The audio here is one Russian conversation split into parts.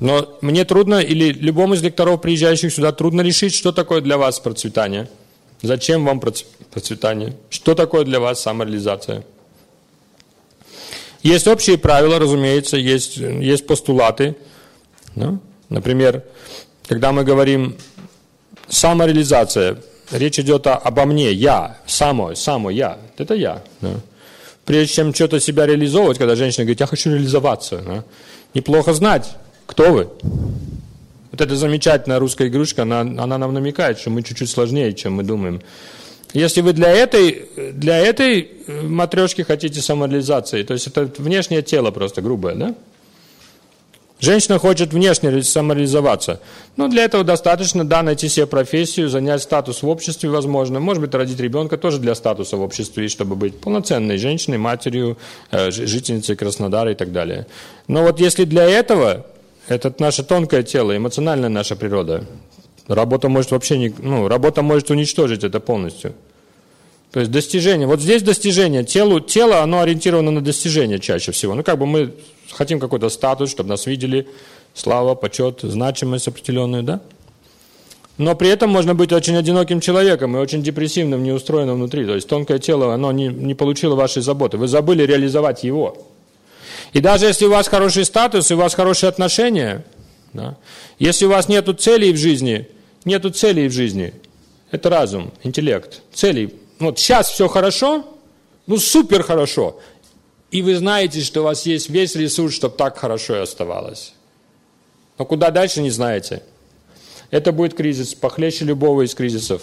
Но мне трудно, или любому из лекторов, приезжающих сюда, трудно решить, что такое для вас процветание. Зачем вам процветание? Что такое для вас самореализация? Есть общие правила, разумеется, есть, есть постулаты. Да? Например, когда мы говорим самореализация, речь идет о, обо мне, я, само, само я, это я. Да? Прежде чем что-то себя реализовывать, когда женщина говорит, я хочу реализоваться, да? неплохо знать, кто вы. Вот эта замечательная русская игрушка, она, она нам намекает, что мы чуть-чуть сложнее, чем мы думаем. Если вы для этой, для этой э, матрешки хотите самореализации, то есть это внешнее тело просто грубое, да? Женщина хочет внешне самореализоваться. Но для этого достаточно, да, найти себе профессию, занять статус в обществе, возможно. Может быть, родить ребенка тоже для статуса в обществе, чтобы быть полноценной женщиной, матерью, э, жительницей Краснодара и так далее. Но вот если для этого, это наше тонкое тело, эмоциональная наша природа, работа может вообще не, ну, работа может уничтожить это полностью. То есть достижение. Вот здесь достижение. Телу, тело, оно ориентировано на достижение чаще всего. Ну, как бы мы хотим какой-то статус, чтобы нас видели, слава, почет, значимость определенную, да? Но при этом можно быть очень одиноким человеком и очень депрессивным, неустроенным внутри. То есть тонкое тело, оно не, не получило вашей заботы. Вы забыли реализовать его. И даже если у вас хороший статус, и у вас хорошие отношения, да, если у вас нет целей в жизни, нету целей в жизни, это разум, интеллект, целей. Вот сейчас все хорошо, ну супер хорошо. И вы знаете, что у вас есть весь ресурс, чтобы так хорошо и оставалось. Но куда дальше, не знаете. Это будет кризис, похлеще любого из кризисов.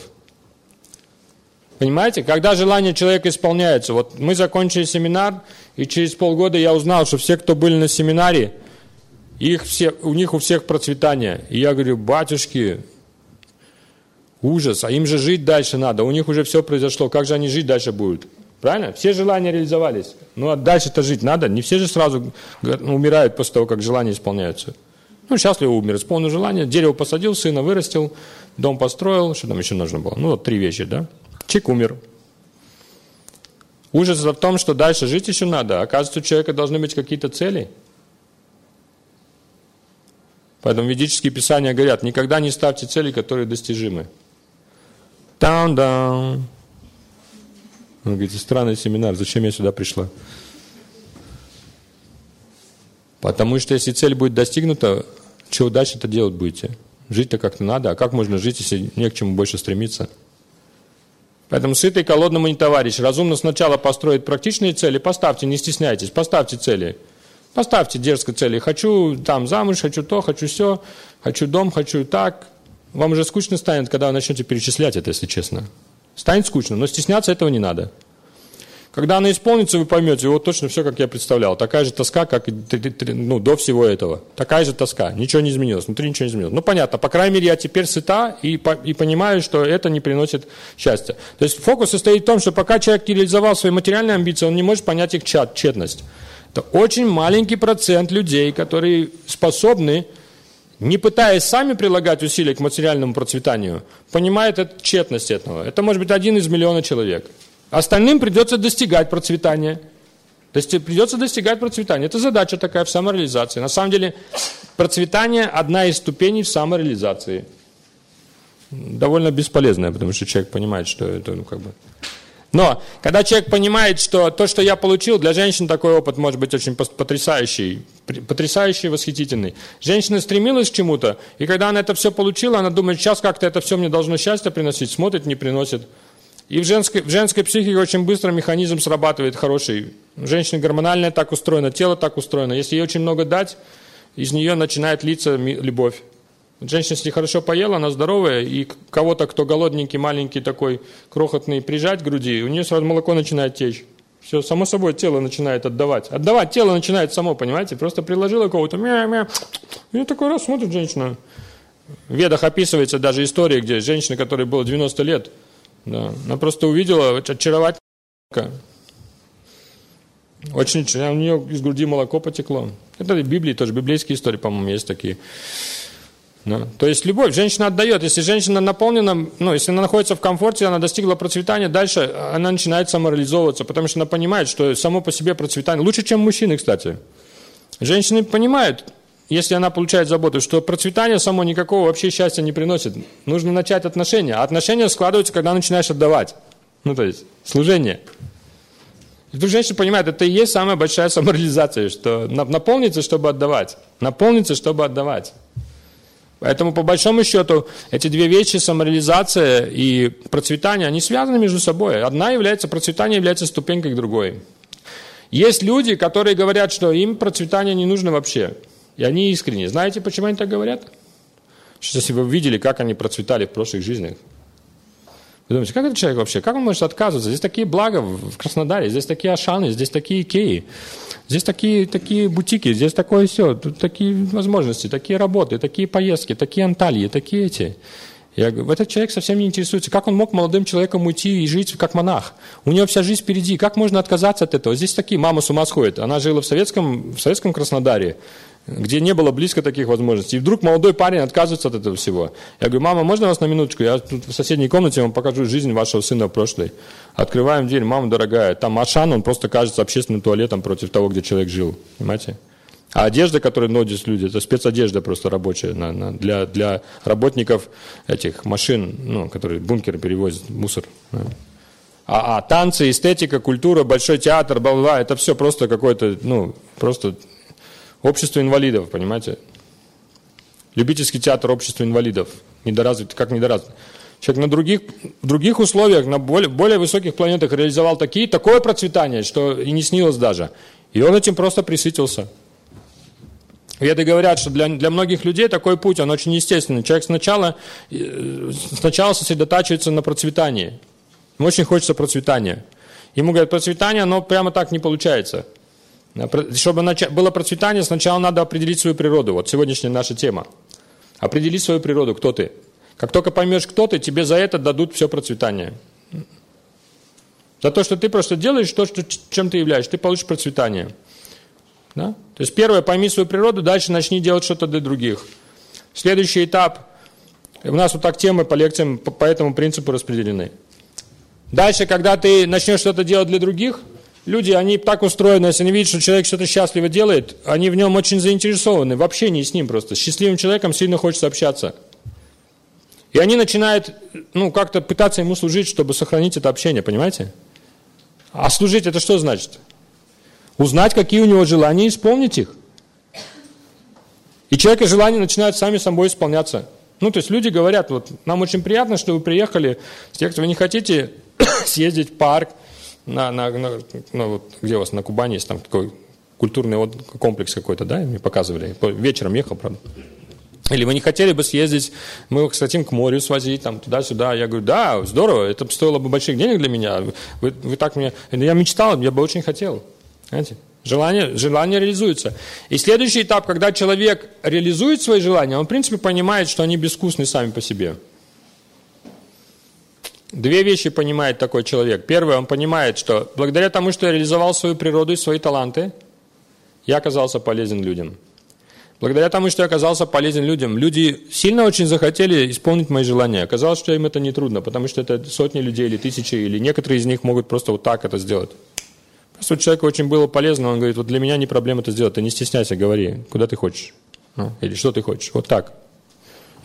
Понимаете? Когда желание человека исполняется. Вот мы закончили семинар, и через полгода я узнал, что все, кто были на семинаре, их все, у них у всех процветание. И я говорю, батюшки, ужас, а им же жить дальше надо, у них уже все произошло, как же они жить дальше будут? Правильно? Все желания реализовались. Ну, а дальше-то жить надо. Не все же сразу умирают после того, как желания исполняются. Ну, счастливо умер, исполнил желание, дерево посадил, сына вырастил, дом построил, что там еще нужно было? Ну, вот три вещи, да? Чик умер. Ужас в том, что дальше жить еще надо. Оказывается, у человека должны быть какие-то цели. Поэтому ведические писания говорят, никогда не ставьте цели, которые достижимы. Down-down. Он говорит, странный семинар, зачем я сюда пришла? Потому что если цель будет достигнута, что дальше-то делать будете? Жить-то как-то надо, а как можно жить, если не к чему больше стремиться? Поэтому сытый колодному не товарищ. Разумно сначала построить практичные цели, поставьте, не стесняйтесь, поставьте цели. Поставьте дерзко цели. Хочу там замуж, хочу то, хочу все, хочу дом, хочу так. Вам уже скучно станет, когда вы начнете перечислять это, если честно. Станет скучно, но стесняться этого не надо. Когда она исполнится, вы поймете, вот точно все, как я представлял. Такая же тоска, как ну, до всего этого. Такая же тоска. Ничего не изменилось. Внутри ничего не изменилось. Ну, понятно. По крайней мере, я теперь сыта и, и понимаю, что это не приносит счастья. То есть фокус состоит в том, что пока человек не реализовал свои материальные амбиции, он не может понять их тщетность. Это очень маленький процент людей, которые способны не пытаясь сами прилагать усилия к материальному процветанию, понимает эту тщетность этого. Это может быть один из миллиона человек. Остальным придется достигать процветания. То есть придется достигать процветания. Это задача такая в самореализации. На самом деле процветание – одна из ступеней в самореализации. Довольно бесполезная, потому что человек понимает, что это ну, как бы но когда человек понимает, что то, что я получил, для женщин такой опыт может быть очень потрясающий, потрясающий, восхитительный. Женщина стремилась к чему-то, и когда она это все получила, она думает, сейчас как-то это все мне должно счастье приносить, смотрит, не приносит. И в женской, в женской психике очень быстро механизм срабатывает хороший. Женщина гормональная так устроена, тело так устроено. Если ей очень много дать, из нее начинает литься любовь. Женщина, если хорошо поела, она здоровая, и кого-то, кто голодненький, маленький такой, крохотный, прижать к груди, у нее сразу молоко начинает течь. Все, само собой, тело начинает отдавать. Отдавать тело начинает само, понимаете? Просто приложила кого-то, мя-мя. И такой раз смотрит женщина. В ведах описывается даже история, где женщина, которой было 90 лет, да, она просто увидела очаровательного очень, у нее из груди молоко потекло. Это в Библии тоже, библейские истории, по-моему, есть такие. Да. То есть любовь, женщина отдает. Если женщина наполнена, ну, если она находится в комфорте, она достигла процветания, дальше она начинает самореализовываться, потому что она понимает, что само по себе процветание, лучше, чем мужчины, кстати. Женщины понимают, если она получает заботу, что процветание само никакого вообще счастья не приносит. Нужно начать отношения. А отношения складываются, когда начинаешь отдавать. Ну, то есть, служение. И тут женщина понимает, это и есть самая большая самореализация, что наполниться, чтобы отдавать. Наполниться, чтобы отдавать. Поэтому, по большому счету, эти две вещи, самореализация и процветание, они связаны между собой. Одна является, процветание является ступенькой к другой. Есть люди, которые говорят, что им процветание не нужно вообще. И они искренне. Знаете, почему они так говорят? Что если вы видели, как они процветали в прошлых жизнях. Вы думаете, как этот человек вообще, как он может отказываться? Здесь такие блага в Краснодаре, здесь такие ашаны, здесь такие икеи, здесь такие, такие бутики, здесь такое все, тут такие возможности, такие работы, такие поездки, такие анталии, такие эти. Я говорю, этот человек совсем не интересуется. Как он мог молодым человеком уйти и жить как монах? У него вся жизнь впереди. Как можно отказаться от этого? Здесь такие, мама с ума сходит. Она жила в советском, в советском Краснодаре где не было близко таких возможностей. И вдруг молодой парень отказывается от этого всего. Я говорю, мама, можно вас на минуточку? Я тут в соседней комнате вам покажу жизнь вашего сына прошлой. Открываем дверь, мама дорогая, там Ашан, он просто кажется общественным туалетом против того, где человек жил. Понимаете? А одежда, которую носят люди, это спецодежда просто рабочая на, на, для, для работников этих машин, ну, которые бункеры перевозят, мусор. А, а танцы, эстетика, культура, большой театр, бла, бла, это все просто какой-то, ну, просто Общество инвалидов, понимаете? Любительский театр общества инвалидов. Недоразвит, как недоразвит. Человек на других, в других условиях, на более, более высоких планетах реализовал такие, такое процветание, что и не снилось даже. И он этим просто присытился. Веды говорят, что для, для многих людей такой путь, он очень естественный. Человек сначала, э, сначала сосредотачивается на процветании. Ему очень хочется процветания. Ему говорят, процветание, оно прямо так не получается. Чтобы было процветание, сначала надо определить свою природу. Вот сегодняшняя наша тема. Определить свою природу, кто ты. Как только поймешь, кто ты, тебе за это дадут все процветание. За то, что ты просто делаешь то, что, чем ты являешься, ты получишь процветание. Да? То есть первое, пойми свою природу, дальше начни делать что-то для других. Следующий этап. У нас вот так темы по лекциям по, по этому принципу распределены. Дальше, когда ты начнешь что-то делать для других – Люди, они так устроены, если они видят, что человек что-то счастливо делает, они в нем очень заинтересованы, в общении с ним просто. С счастливым человеком сильно хочется общаться. И они начинают, ну, как-то пытаться ему служить, чтобы сохранить это общение, понимаете? А служить это что значит? Узнать, какие у него желания, исполнить их. И человека желания начинают сами собой исполняться. Ну, то есть люди говорят, вот, нам очень приятно, что вы приехали, с тех, кто вы не хотите съездить в парк, на, на, на, ну, вот, где у вас на Кубани есть там такой культурный комплекс какой-то, да, мне показывали. Вечером ехал, правда. Или вы не хотели бы съездить, мы их хотим к морю свозить, там, туда-сюда. Я говорю, да, здорово, это стоило бы больших денег для меня. Вы, вы так мне... Я мечтал, я бы очень хотел. Знаете? Желание, желание реализуется. И следующий этап, когда человек реализует свои желания, он, в принципе, понимает, что они безвкусны сами по себе. Две вещи понимает такой человек. Первое, он понимает, что благодаря тому, что я реализовал свою природу и свои таланты, я оказался полезен людям. Благодаря тому, что я оказался полезен людям, люди сильно очень захотели исполнить мои желания. Оказалось, что им это не трудно, потому что это сотни людей или тысячи, или некоторые из них могут просто вот так это сделать. Просто человеку очень было полезно, он говорит, вот для меня не проблема это сделать, ты не стесняйся, говори, куда ты хочешь, ну, или что ты хочешь, вот так.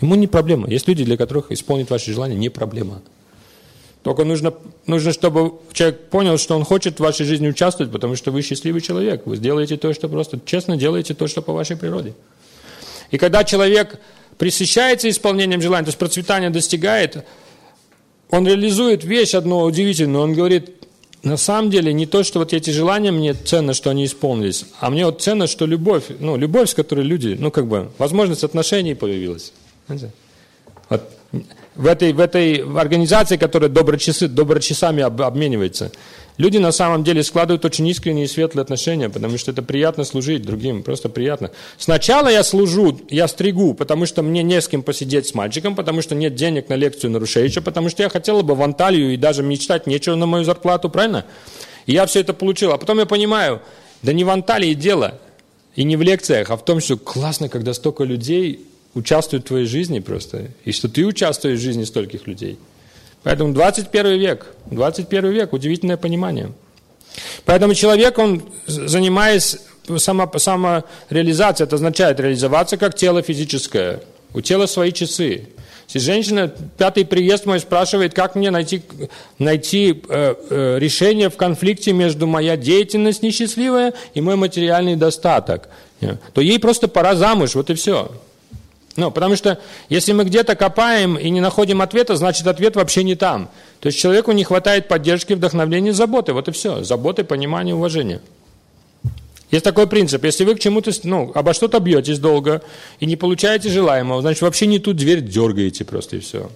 Ему не проблема. Есть люди, для которых исполнить ваши желания не проблема. Только нужно, нужно, чтобы человек понял, что он хочет в вашей жизни участвовать, потому что вы счастливый человек. Вы сделаете то, что просто честно делаете то, что по вашей природе. И когда человек присыщается исполнением желаний, то есть процветание достигает, он реализует вещь одну удивительную. Он говорит, на самом деле не то, что вот эти желания мне ценно, что они исполнились, а мне вот ценно, что любовь, ну, любовь, с которой люди, ну, как бы, возможность отношений появилась. Вот в этой, в этой организации, которая доброчасы, доброчасами об, обменивается, люди на самом деле складывают очень искренние и светлые отношения, потому что это приятно служить другим, просто приятно. Сначала я служу, я стригу, потому что мне не с кем посидеть с мальчиком, потому что нет денег на лекцию на Рушевича, потому что я хотела бы в Анталию и даже мечтать нечего на мою зарплату, правильно? И я все это получил. А потом я понимаю, да не в Анталии дело, и не в лекциях, а в том, что классно, когда столько людей участвуют в твоей жизни просто, и что ты участвуешь в жизни стольких людей. Поэтому 21 век, 21 век, удивительное понимание. Поэтому человек, он, занимаясь само, самореализация, это означает реализоваться как тело физическое. У тела свои часы. Если женщина, пятый приезд мой спрашивает, как мне найти, найти э, э, решение в конфликте между моя деятельность несчастливая и мой материальный достаток, то ей просто пора замуж, вот и все. Ну, потому что если мы где-то копаем и не находим ответа, значит ответ вообще не там. То есть человеку не хватает поддержки, вдохновения, заботы. Вот и все. Заботы, понимания, уважения. Есть такой принцип. Если вы к чему-то, ну, обо что-то бьетесь долго и не получаете желаемого, значит, вообще не ту дверь дергаете просто и все.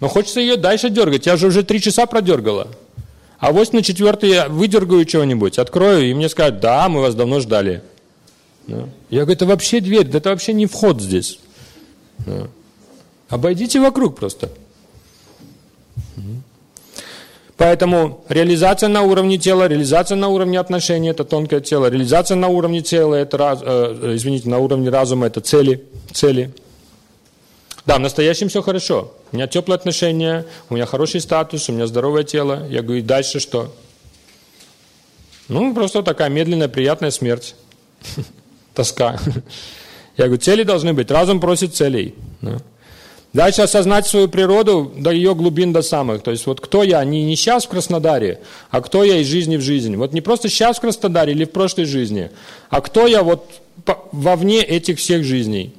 Но хочется ее дальше дергать. Я же уже три часа продергала. А вот на четвертый я выдергаю чего-нибудь, открою, и мне скажут, да, мы вас давно ждали. Я говорю, это вообще дверь, это вообще не вход здесь. Обойдите вокруг просто. Поэтому реализация на уровне тела, реализация на уровне отношений – это тонкое тело, реализация на уровне тела – это, э, извините, на уровне разума – это цели, цели. Да, в настоящем все хорошо. У меня теплые отношения, у меня хороший статус, у меня здоровое тело. Я говорю, дальше что? Ну, просто такая медленная, приятная смерть. Тоска. Я говорю, цели должны быть. Разум просит целей. Дальше осознать свою природу до ее глубин, до самых. То есть вот кто я, не, не сейчас в Краснодаре, а кто я из жизни в жизнь. Вот не просто сейчас в Краснодаре или в прошлой жизни, а кто я вот вовне этих всех жизней.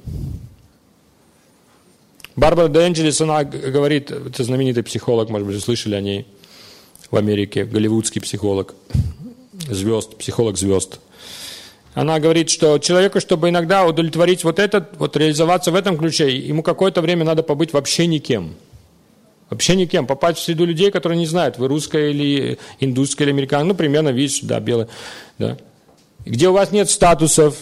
Барбара Де она говорит, это знаменитый психолог, может быть, слышали о ней в Америке, голливудский психолог, звезд, психолог звезд. Она говорит, что человеку, чтобы иногда удовлетворить вот этот, вот реализоваться в этом ключе, ему какое-то время надо побыть вообще никем. Вообще никем. Попасть в среду людей, которые не знают, вы русская или индусская или американская. Ну, примерно видишь, да, белая. Да. Где у вас нет статусов,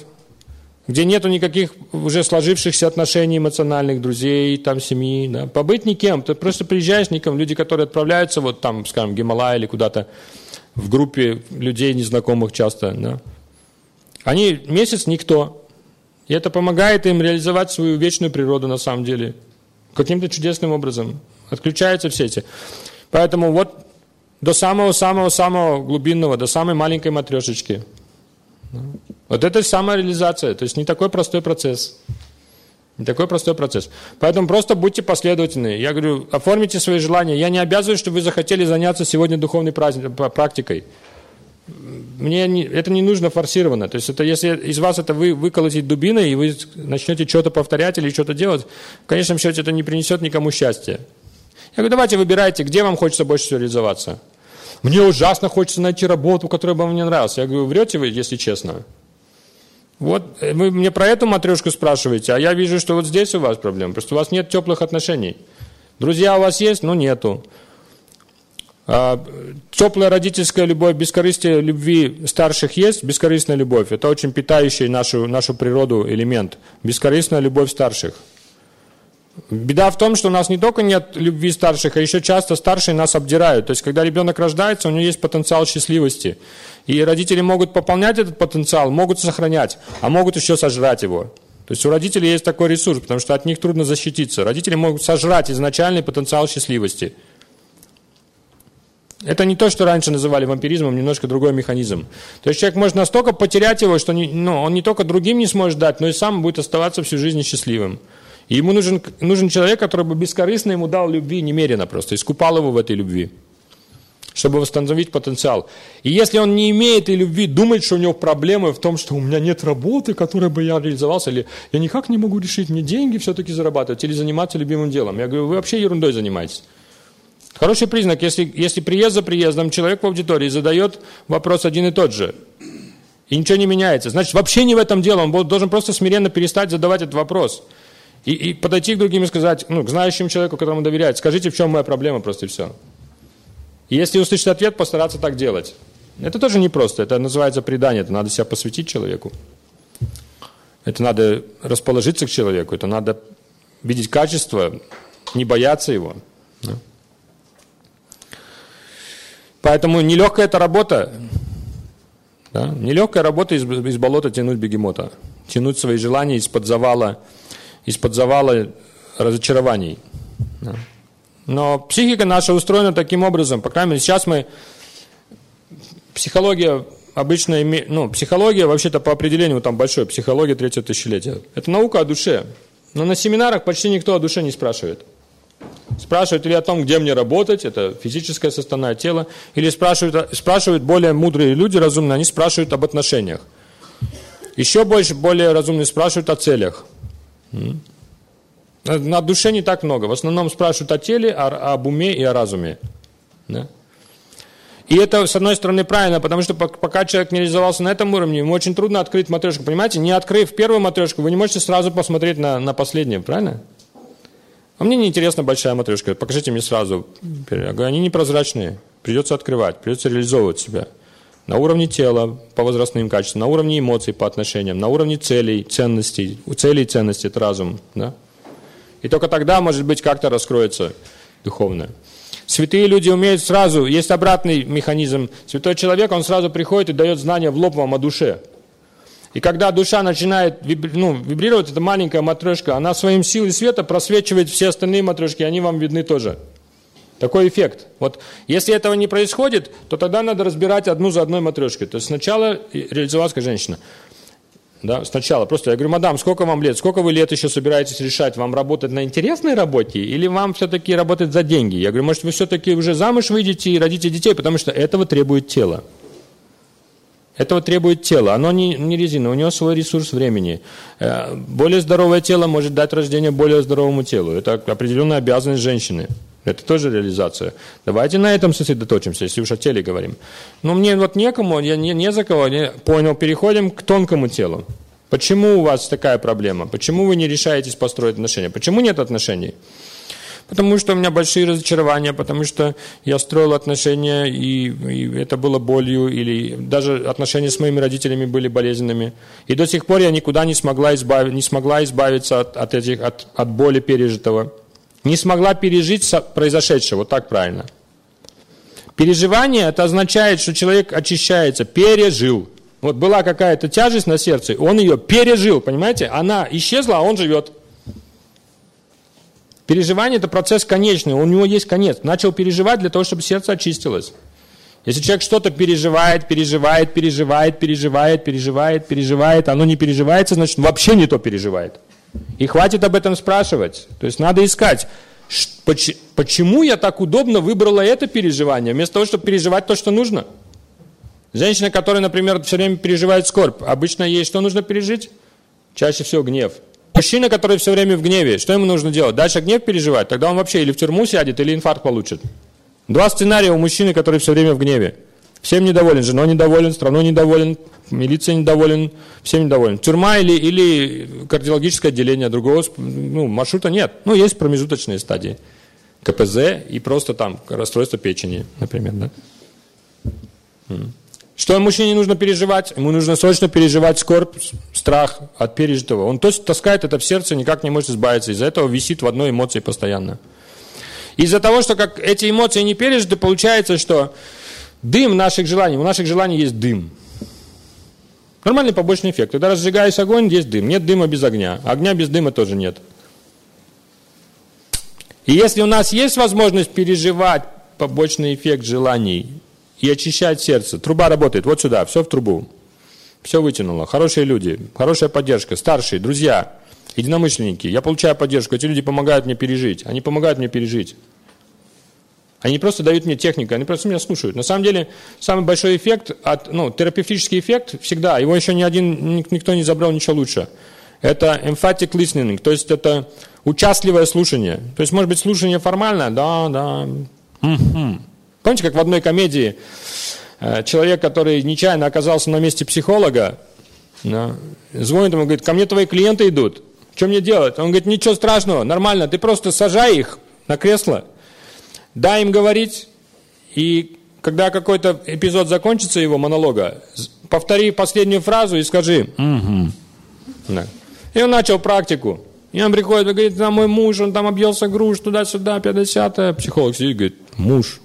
где нету никаких уже сложившихся отношений эмоциональных, друзей, там, семьи, да. Побыть никем. Ты просто приезжаешь никем. Люди, которые отправляются вот там, скажем, в Гималай или куда-то в группе людей незнакомых часто, да. Они месяц никто. И это помогает им реализовать свою вечную природу на самом деле. Каким-то чудесным образом. Отключаются все эти. Поэтому вот до самого-самого-самого глубинного, до самой маленькой матрешечки. Вот это самореализация. То есть не такой простой процесс. Не такой простой процесс. Поэтому просто будьте последовательны. Я говорю, оформите свои желания. Я не обязываю, чтобы вы захотели заняться сегодня духовной практикой мне не, это не нужно форсированно. То есть это если из вас это вы выколотить дубиной, и вы начнете что-то повторять или что-то делать, в конечном счете это не принесет никому счастья. Я говорю, давайте выбирайте, где вам хочется больше всего реализоваться. Мне ужасно хочется найти работу, которая бы мне нравилась. Я говорю, врете вы, если честно? Вот, э, вы мне про эту матрешку спрашиваете, а я вижу, что вот здесь у вас проблема, что у вас нет теплых отношений. Друзья у вас есть? Ну, нету. А, теплая родительская любовь, бескорыстие любви старших есть, бескорыстная любовь. Это очень питающий нашу, нашу природу элемент. Бескорыстная любовь старших. Беда в том, что у нас не только нет любви старших, а еще часто старшие нас обдирают. То есть, когда ребенок рождается, у него есть потенциал счастливости. И родители могут пополнять этот потенциал, могут сохранять, а могут еще сожрать его. То есть у родителей есть такой ресурс, потому что от них трудно защититься. Родители могут сожрать изначальный потенциал счастливости. Это не то, что раньше называли вампиризмом, немножко другой механизм. То есть человек может настолько потерять его, что не, ну, он не только другим не сможет дать, но и сам будет оставаться всю жизнь счастливым. И ему нужен, нужен человек, который бы бескорыстно ему дал любви немерено просто, искупал его в этой любви, чтобы восстановить потенциал. И если он не имеет этой любви, думает, что у него проблемы в том, что у меня нет работы, которой бы я реализовался, или я никак не могу решить, мне деньги все-таки зарабатывать, или заниматься любимым делом. Я говорю, вы вообще ерундой занимаетесь. Хороший признак, если, если приезд за приездом человек в аудитории задает вопрос один и тот же, и ничего не меняется, значит, вообще не в этом дело, он должен просто смиренно перестать задавать этот вопрос. И, и подойти к другим и сказать, ну, к знающему человеку, которому доверяет, скажите, в чем моя проблема, просто и все. И если услышать ответ, постараться так делать. Это тоже непросто, это называется предание, это надо себя посвятить человеку. Это надо расположиться к человеку, это надо видеть качество, не бояться его. Да? Поэтому нелегкая эта работа, да, нелегкая работа из, из болота тянуть бегемота, тянуть свои желания из-под завала, из-под завала разочарований. Да. Но психика наша устроена таким образом, по крайней мере, сейчас мы, психология обычно имеет, ну, психология, вообще-то по определению там большой, психология третьего тысячелетия. Это наука о душе. Но на семинарах почти никто о душе не спрашивает. Спрашивают или о том, где мне работать, это физическая составная тела, или спрашивают, спрашивают более мудрые люди, разумные, они спрашивают об отношениях. Еще больше, более разумные спрашивают о целях. На душе не так много. В основном спрашивают о теле, о, об уме и о разуме. Да? И это, с одной стороны, правильно, потому что пока человек не реализовался на этом уровне, ему очень трудно открыть матрешку. Понимаете, не открыв первую матрешку, вы не можете сразу посмотреть на, на последнюю, правильно? А мне не интересна большая матрешка, покажите мне сразу. Я говорю, они непрозрачные, придется открывать, придется реализовывать себя. На уровне тела, по возрастным качествам, на уровне эмоций по отношениям, на уровне целей, ценностей. У целей и ценностей это разум. Да? И только тогда, может быть, как-то раскроется духовное. Святые люди умеют сразу, есть обратный механизм. Святой человек, он сразу приходит и дает знания в лоб вам о душе. И когда душа начинает ну, вибрировать, эта маленькая матрешка, она своим силой света просвечивает все остальные матрешки, они вам видны тоже. Такой эффект. Вот если этого не происходит, то тогда надо разбирать одну за одной матрешкой. То есть сначала реализовалась женщина. Да, сначала просто я говорю, мадам, сколько вам лет, сколько вы лет еще собираетесь решать, вам работать на интересной работе или вам все-таки работать за деньги? Я говорю, может вы все-таки уже замуж выйдете и родите детей, потому что этого требует тело. Этого требует тело, оно не, не резина, у него свой ресурс времени. Э, более здоровое тело может дать рождение более здоровому телу. Это определенная обязанность женщины. Это тоже реализация. Давайте на этом сосредоточимся, если уж о теле говорим. Но мне вот некому, я не, не за кого, не, понял, переходим к тонкому телу. Почему у вас такая проблема? Почему вы не решаетесь построить отношения? Почему нет отношений? Потому что у меня большие разочарования, потому что я строил отношения, и, и это было болью, или даже отношения с моими родителями были болезненными. И до сих пор я никуда не смогла, избавить, не смогла избавиться от, от, этих, от, от боли пережитого не смогла пережить произошедшее, вот так правильно. Переживание, это означает, что человек очищается, пережил. Вот была какая-то тяжесть на сердце, он ее пережил, понимаете? Она исчезла, а он живет. Переживание – это процесс конечный, у него есть конец. Начал переживать для того, чтобы сердце очистилось. Если человек что-то переживает, переживает, переживает, переживает, переживает, переживает, оно не переживается, значит, вообще не то переживает. И хватит об этом спрашивать. То есть надо искать, почему я так удобно выбрала это переживание, вместо того, чтобы переживать то, что нужно. Женщина, которая, например, все время переживает скорбь, обычно ей что нужно пережить? Чаще всего гнев. Мужчина, который все время в гневе, что ему нужно делать? Дальше гнев переживать, тогда он вообще или в тюрьму сядет, или инфаркт получит. Два сценария у мужчины, который все время в гневе. Всем недоволен, женой недоволен, страной недоволен, милиция недоволен, всем недоволен. Тюрьма или, или кардиологическое отделение, другого ну, маршрута нет. Ну, есть промежуточные стадии. КПЗ и просто там расстройство печени, например. Да? Что мужчине нужно переживать? Ему нужно срочно переживать скорбь, страх от пережитого. Он то таскает это в сердце, никак не может избавиться. Из-за этого висит в одной эмоции постоянно. Из-за того, что как эти эмоции не пережиты, получается, что Дым наших желаний. У наших желаний есть дым. Нормальный побочный эффект. Когда разжигаешь огонь, есть дым. Нет дыма без огня. Огня без дыма тоже нет. И если у нас есть возможность переживать побочный эффект желаний и очищать сердце, труба работает вот сюда, все в трубу. Все вытянуло. Хорошие люди, хорошая поддержка, старшие, друзья, единомышленники. Я получаю поддержку, эти люди помогают мне пережить. Они помогают мне пережить. Они просто дают мне технику, они просто меня слушают. На самом деле, самый большой эффект, от, ну, терапевтический эффект всегда, его еще ни один, никто не забрал ничего лучше. Это emphatic listening, то есть это участливое слушание. То есть, может быть, слушание формальное, да, да. Угу. Помните, как в одной комедии э, человек, который нечаянно оказался на месте психолога, звонит ему, говорит, ко мне твои клиенты идут, что мне делать? Он говорит, ничего страшного, нормально, ты просто сажай их на кресло, Дай им говорить, и когда какой-то эпизод закончится его монолога, повтори последнюю фразу и скажи «Угу». Да. И он начал практику. И он приходит и говорит, да, мой муж, он там объелся груш, туда-сюда, 50 Психолог сидит и говорит, муж,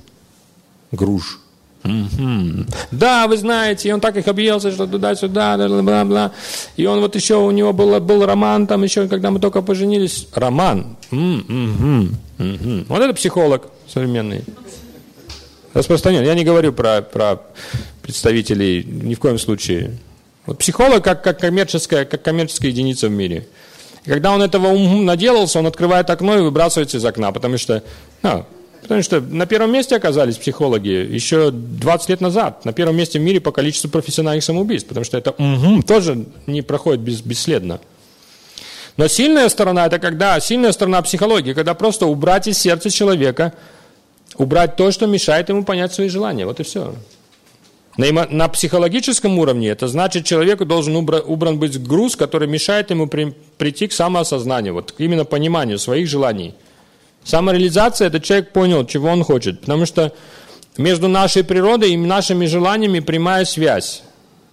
груш. Угу. Да, вы знаете, и он так их объелся, что туда-сюда, бла-бла. И он вот еще, у него был, был роман там еще, когда мы только поженились. Роман. Угу. Угу. Вот это психолог современный. Распространен. Я не говорю про, про представителей, ни в коем случае. Вот психолог как, как, коммерческая, как коммерческая единица в мире. И когда он этого наделался, он открывает окно и выбрасывается из окна, потому что, ну, потому что на первом месте оказались психологи еще 20 лет назад. На первом месте в мире по количеству профессиональных самоубийств, потому что это угу, тоже не проходит без, бесследно. Но сильная сторона, это когда, сильная сторона психологии, когда просто убрать из сердца человека, убрать то, что мешает ему понять свои желания. Вот и все. На, на психологическом уровне это значит, человеку должен убра, убран быть груз, который мешает ему при, прийти к самоосознанию, вот именно пониманию своих желаний. Самореализация – это человек понял, чего он хочет, потому что между нашей природой и нашими желаниями прямая связь.